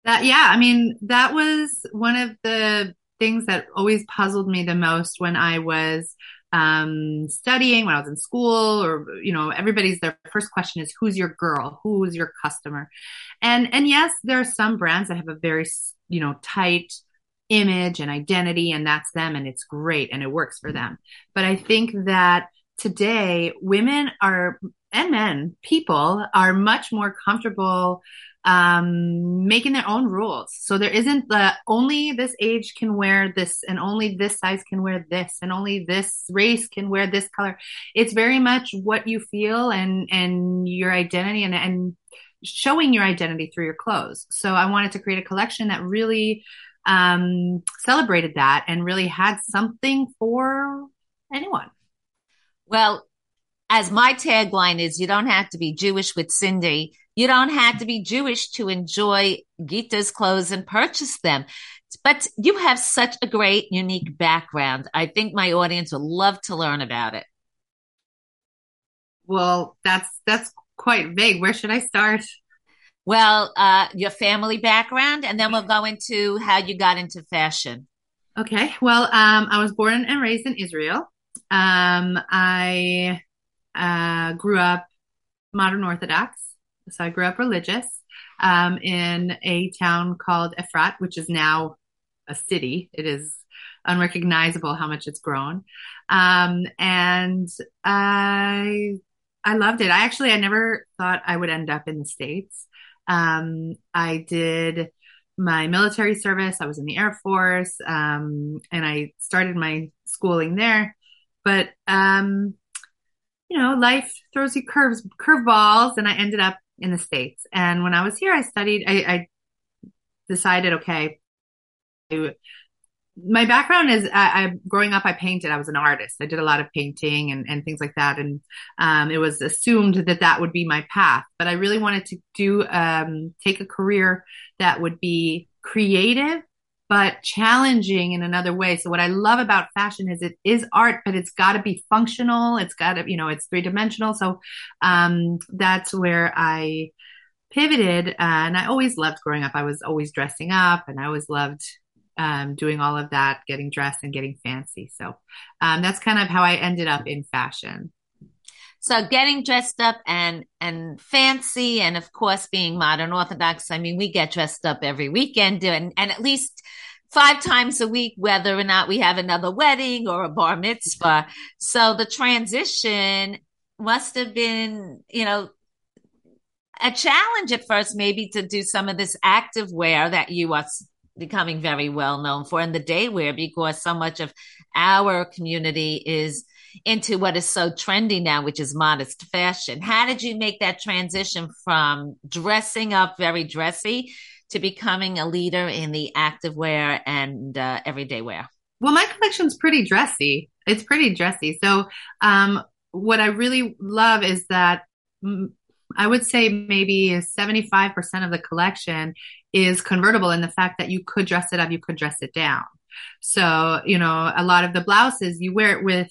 That, yeah, I mean, that was one of the things that always puzzled me the most when I was um, studying, when I was in school, or you know, everybody's their first question is, "Who's your girl? Who's your customer?" And and yes, there are some brands that have a very you know tight image and identity, and that's them, and it's great, and it works for them. But I think that today, women are and men, people are much more comfortable um, making their own rules. So there isn't the only this age can wear this and only this size can wear this and only this race can wear this color. It's very much what you feel and, and your identity and, and showing your identity through your clothes. So I wanted to create a collection that really, um, celebrated that and really had something for anyone. Well, as my tagline is, you don't have to be Jewish with Cindy you don't have to be Jewish to enjoy Gita's clothes and purchase them. But you have such a great, unique background. I think my audience would love to learn about it. Well, that's that's quite vague. Where should I start? Well, uh, your family background, and then we'll go into how you got into fashion. Okay. Well, um, I was born and raised in Israel. Um, I uh, grew up modern Orthodox. So I grew up religious um, in a town called Efrat, which is now a city. It is unrecognizable how much it's grown. Um, and I, I loved it. I actually, I never thought I would end up in the States. Um, I did my military service. I was in the Air Force. Um, and I started my schooling there. But, um, you know, life throws you curves, curveballs, and I ended up in the States. And when I was here, I studied, I, I decided, okay, I, my background is I, I, growing up, I painted. I was an artist. I did a lot of painting and, and things like that. And um, it was assumed that that would be my path. But I really wanted to do um, take a career that would be creative but challenging in another way. So what I love about fashion is it is art, but it's got to be functional. It's got to, you know, it's three dimensional. So um, that's where I pivoted. Uh, and I always loved growing up. I was always dressing up, and I always loved um, doing all of that, getting dressed and getting fancy. So um, that's kind of how I ended up in fashion. So getting dressed up and and fancy, and of course being modern Orthodox. I mean, we get dressed up every weekend, and and at least five times a week, whether or not we have another wedding or a bar mitzvah. So the transition must have been, you know, a challenge at first, maybe to do some of this active wear that you are becoming very well known for in the day wear because so much of our community is into what is so trendy now, which is modest fashion. How did you make that transition from dressing up very dressy to becoming a leader in the active wear and uh, everyday wear? Well, my collection's pretty dressy. It's pretty dressy. So, um, what I really love is that mm, I would say maybe 75% of the collection is convertible in the fact that you could dress it up, you could dress it down. So, you know, a lot of the blouses, you wear it with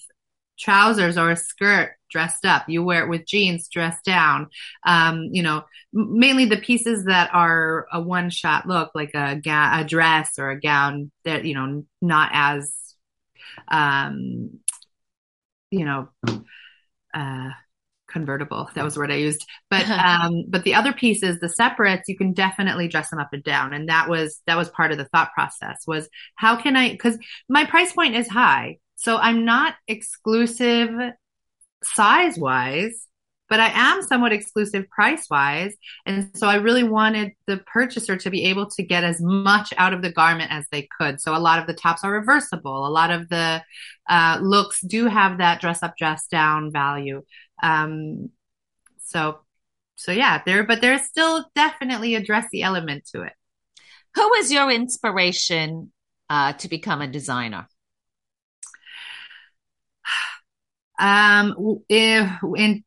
trousers or a skirt dressed up. You wear it with jeans dressed down. Um, you know, mainly the pieces that are a one shot look, like a, ga- a dress or a gown that, you know, not as, um, you know, uh, convertible. That was the word I used. But [LAUGHS] um, but the other pieces, the separates, you can definitely dress them up and down. And that was that was part of the thought process was how can I because my price point is high. So I'm not exclusive size wise, but I am somewhat exclusive price wise. And so I really wanted the purchaser to be able to get as much out of the garment as they could. So a lot of the tops are reversible. A lot of the uh, looks do have that dress up, dress down value. Um, so, so yeah, there, but there's still definitely a dressy element to it. Who was your inspiration uh, to become a designer? Um, if in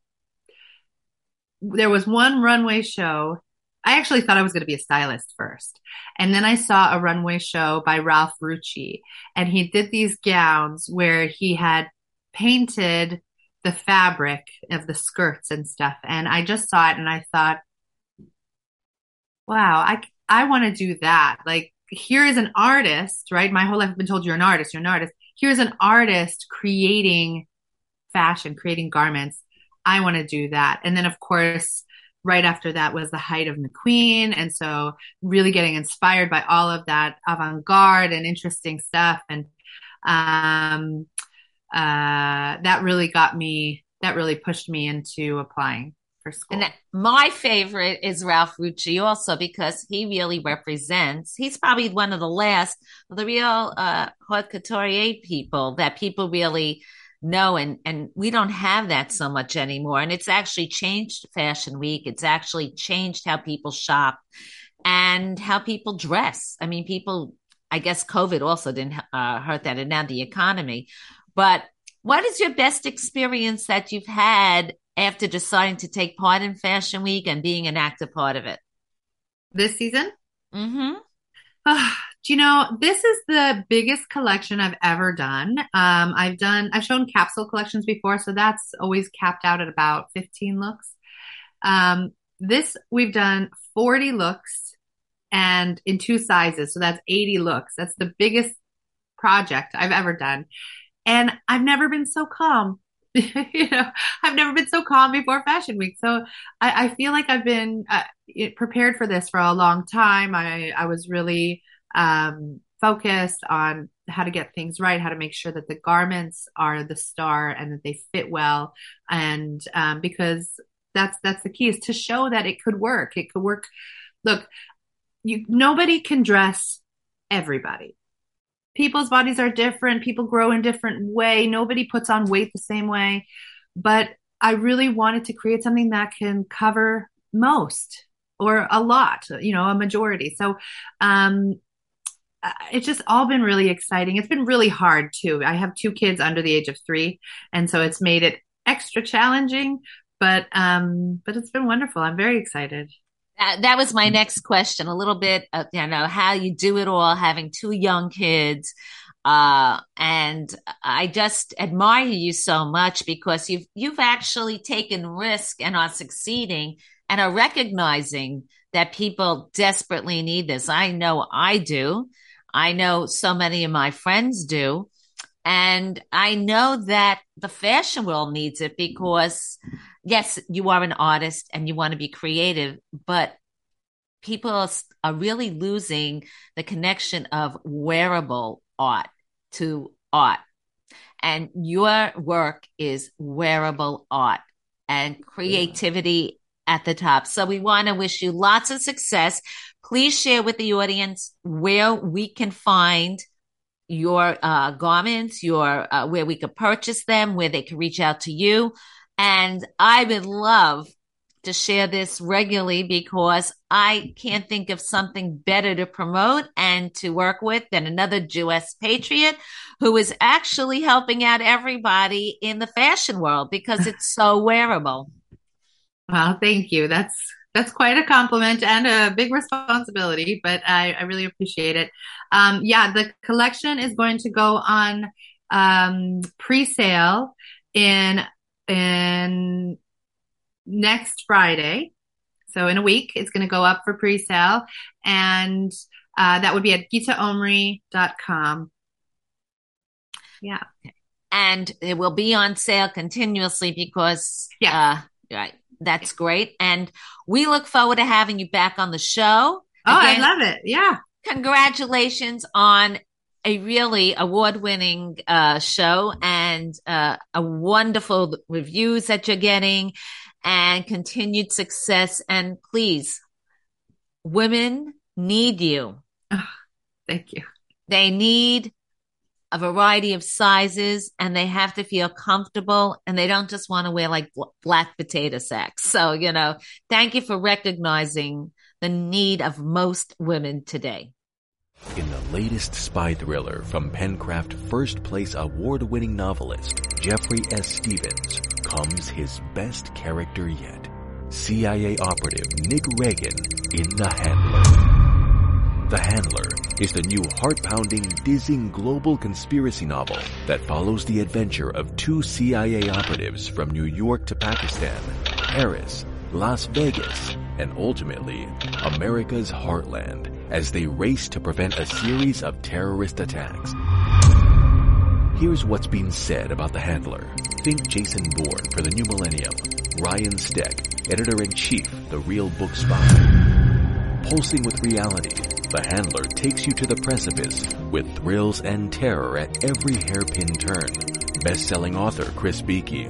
there was one runway show I actually thought I was going to be a stylist first. And then I saw a runway show by Ralph Rucci and he did these gowns where he had painted the fabric of the skirts and stuff. And I just saw it and I thought, wow, I, I want to do that. Like, here is an artist, right? My whole life I've been told you're an artist, you're an artist. Here's an artist creating fashion, creating garments. I want to do that. And then, of course, right after that was the height of McQueen. And so really getting inspired by all of that avant garde and interesting stuff. And, um, uh, that really got me, that really pushed me into applying for school. And my favorite is Ralph Rucci also because he really represents, he's probably one of the last the real, uh, haute couture people that people really, know and and we don't have that so much anymore. And it's actually changed fashion week. It's actually changed how people shop and how people dress. I mean people i guess covid also didn't uh, hurt that and now the economy. But what is your best experience that you've had after deciding to take part in fashion week and being an active part of it? This season? Mm-hmm [SIGHS] do you know this is the biggest collection I've ever done? Um, I've done I've shown capsule collections before, so that's always capped out at about 15 looks. Um, this we've done 40 looks and in two sizes, so that's 80 looks. That's the biggest project I've ever done, and I've never been so calm. [LAUGHS] you know, I've never been so calm before Fashion Week. So I, I feel like I've been uh, prepared for this for a long time. I, I was really um, focused on how to get things right, how to make sure that the garments are the star and that they fit well. And um, because that's that's the key is to show that it could work. It could work. Look, you nobody can dress everybody. People's bodies are different. People grow in different way. Nobody puts on weight the same way. But I really wanted to create something that can cover most or a lot, you know, a majority. So um, it's just all been really exciting. It's been really hard too. I have two kids under the age of three, and so it's made it extra challenging. But um, but it's been wonderful. I'm very excited. That, that was my next question. A little bit, of, you know, how you do it all, having two young kids. Uh, and I just admire you so much because you've you've actually taken risk and are succeeding and are recognizing that people desperately need this. I know I do. I know so many of my friends do. And I know that the fashion world needs it because, yes, you are an artist and you want to be creative, but people are really losing the connection of wearable art to art. And your work is wearable art and creativity. At the top. So we want to wish you lots of success please share with the audience where we can find your uh, garments, your uh, where we could purchase them, where they can reach out to you. And I would love to share this regularly because I can't think of something better to promote and to work with than another Jewess patriot who is actually helping out everybody in the fashion world because it's so [LAUGHS] wearable. Well, thank you. That's that's quite a compliment and a big responsibility, but I, I really appreciate it. Um, yeah, the collection is going to go on um, pre-sale in in next Friday. So in a week, it's going to go up for pre-sale, and uh, that would be at gitaomri.com. Yeah. And it will be on sale continuously because, yeah, uh, right that's great. And we look forward to having you back on the show. Oh, Again, I love it. Yeah. Congratulations on a really award winning uh, show and uh, a wonderful reviews that you're getting and continued success. And please, women need you. Oh, thank you. They need a variety of sizes and they have to feel comfortable and they don't just want to wear like bl- black potato sacks. So, you know, thank you for recognizing the need of most women today. In the latest spy thriller from Pencraft first place award winning novelist Jeffrey S. Stephens comes his best character yet CIA operative Nick Reagan in The Handler. The Handler is the new heart-pounding, dizzying global conspiracy novel that follows the adventure of two CIA operatives from New York to Pakistan, Paris, Las Vegas, and ultimately America's heartland as they race to prevent a series of terrorist attacks. Here's what's being said about The Handler. Think Jason Bourne for the new millennium. Ryan Steck, editor-in-chief, The Real Book Spy. Pulsing with reality, The Handler takes you to the precipice with thrills and terror at every hairpin turn. Best-selling author Chris Beakey.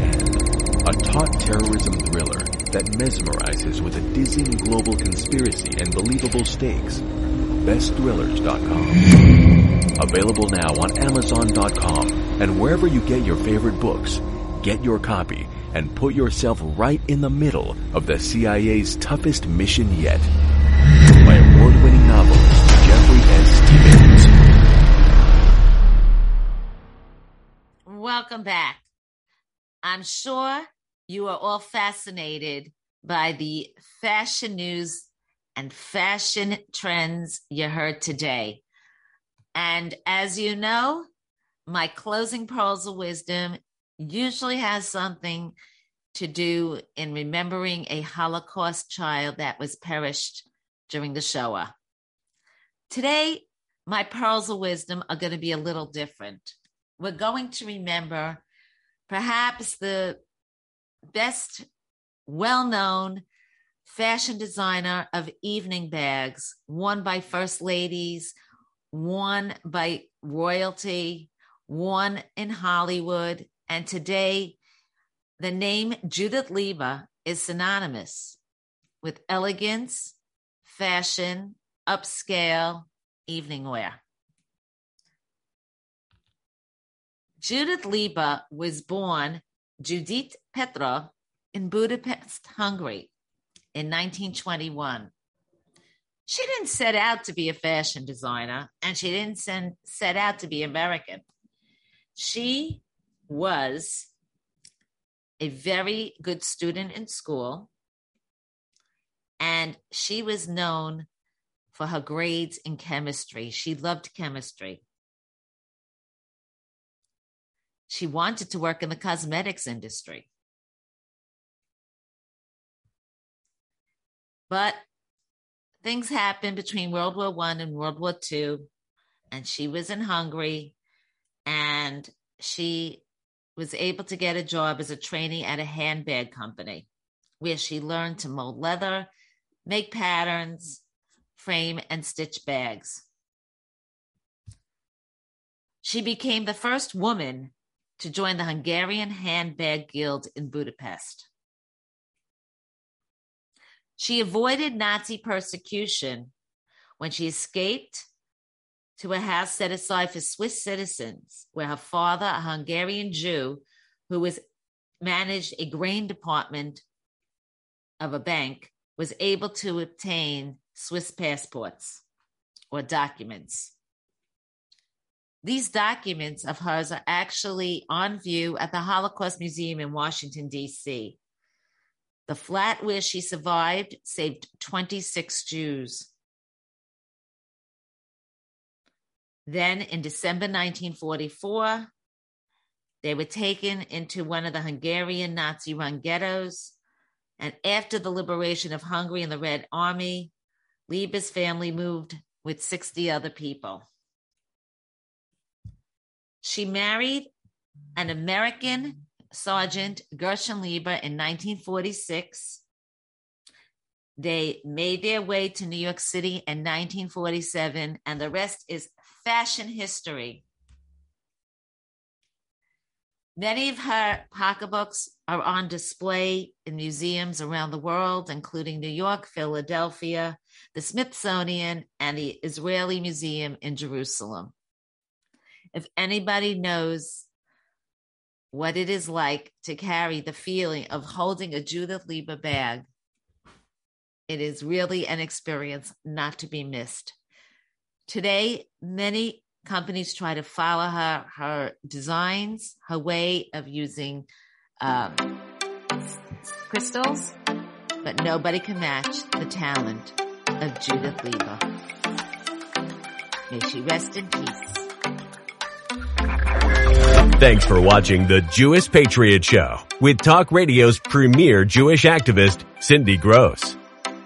And a taut terrorism thriller that mesmerizes with a dizzying global conspiracy and believable stakes. BestThrillers.com. Available now on Amazon.com and wherever you get your favorite books. Get your copy and put yourself right in the middle of the CIA's toughest mission yet. By award-winning novelist Jeffrey S. Stephens. Welcome back. I'm sure you are all fascinated by the fashion news and fashion trends you heard today. And as you know, my closing pearls of wisdom usually has something to do in remembering a Holocaust child that was perished during the Shoah. Today, my pearls of wisdom are going to be a little different. We're going to remember perhaps the best well known fashion designer of evening bags, worn by first ladies, worn by royalty, worn in Hollywood. And today, the name Judith Leiber is synonymous with elegance, fashion, upscale, evening wear. Judith Leiber was born Judith Petra in Budapest, Hungary in 1921. She didn't set out to be a fashion designer and she didn't send, set out to be American. She was a very good student in school and she was known for her grades in chemistry. She loved chemistry. She wanted to work in the cosmetics industry. But things happened between World War One and World War Two, and she was in Hungary, and she was able to get a job as a trainee at a handbag company, where she learned to mold leather, make patterns, frame, and stitch bags. She became the first woman to join the Hungarian Handbag Guild in Budapest. She avoided Nazi persecution when she escaped to a house set aside for Swiss citizens, where her father, a Hungarian Jew who was managed a grain department of a bank, was able to obtain Swiss passports or documents. These documents of hers are actually on view at the Holocaust Museum in Washington, D.C. The flat where she survived saved 26 Jews. Then in December 1944, they were taken into one of the Hungarian Nazi run ghettos. And after the liberation of Hungary and the Red Army, Leiber's family moved with 60 other people. She married an American Sergeant Gershon Leiber in 1946. They made their way to New York City in 1947, and the rest is fashion history. Many of her pocketbooks are on display in museums around the world, including New York, Philadelphia, the Smithsonian, and the Israeli Museum in Jerusalem. If anybody knows what it is like to carry the feeling of holding a Judith Leiber bag. It is really an experience not to be missed. Today, many companies try to follow her her designs, her way of using um, crystals, but nobody can match the talent of Judith Leiber. May she rest in peace. Thanks for watching the Jewess Patriot Show with Talk Radio's premier Jewish activist, Cindy Grosz.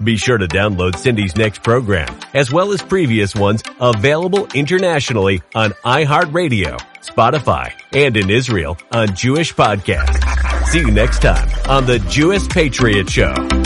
Be sure to download Cindy's next program, as well as previous ones available internationally on iHeartRadio, Spotify, and in Israel on Jewish Podcast. See you next time on the Jewess Patriot Show.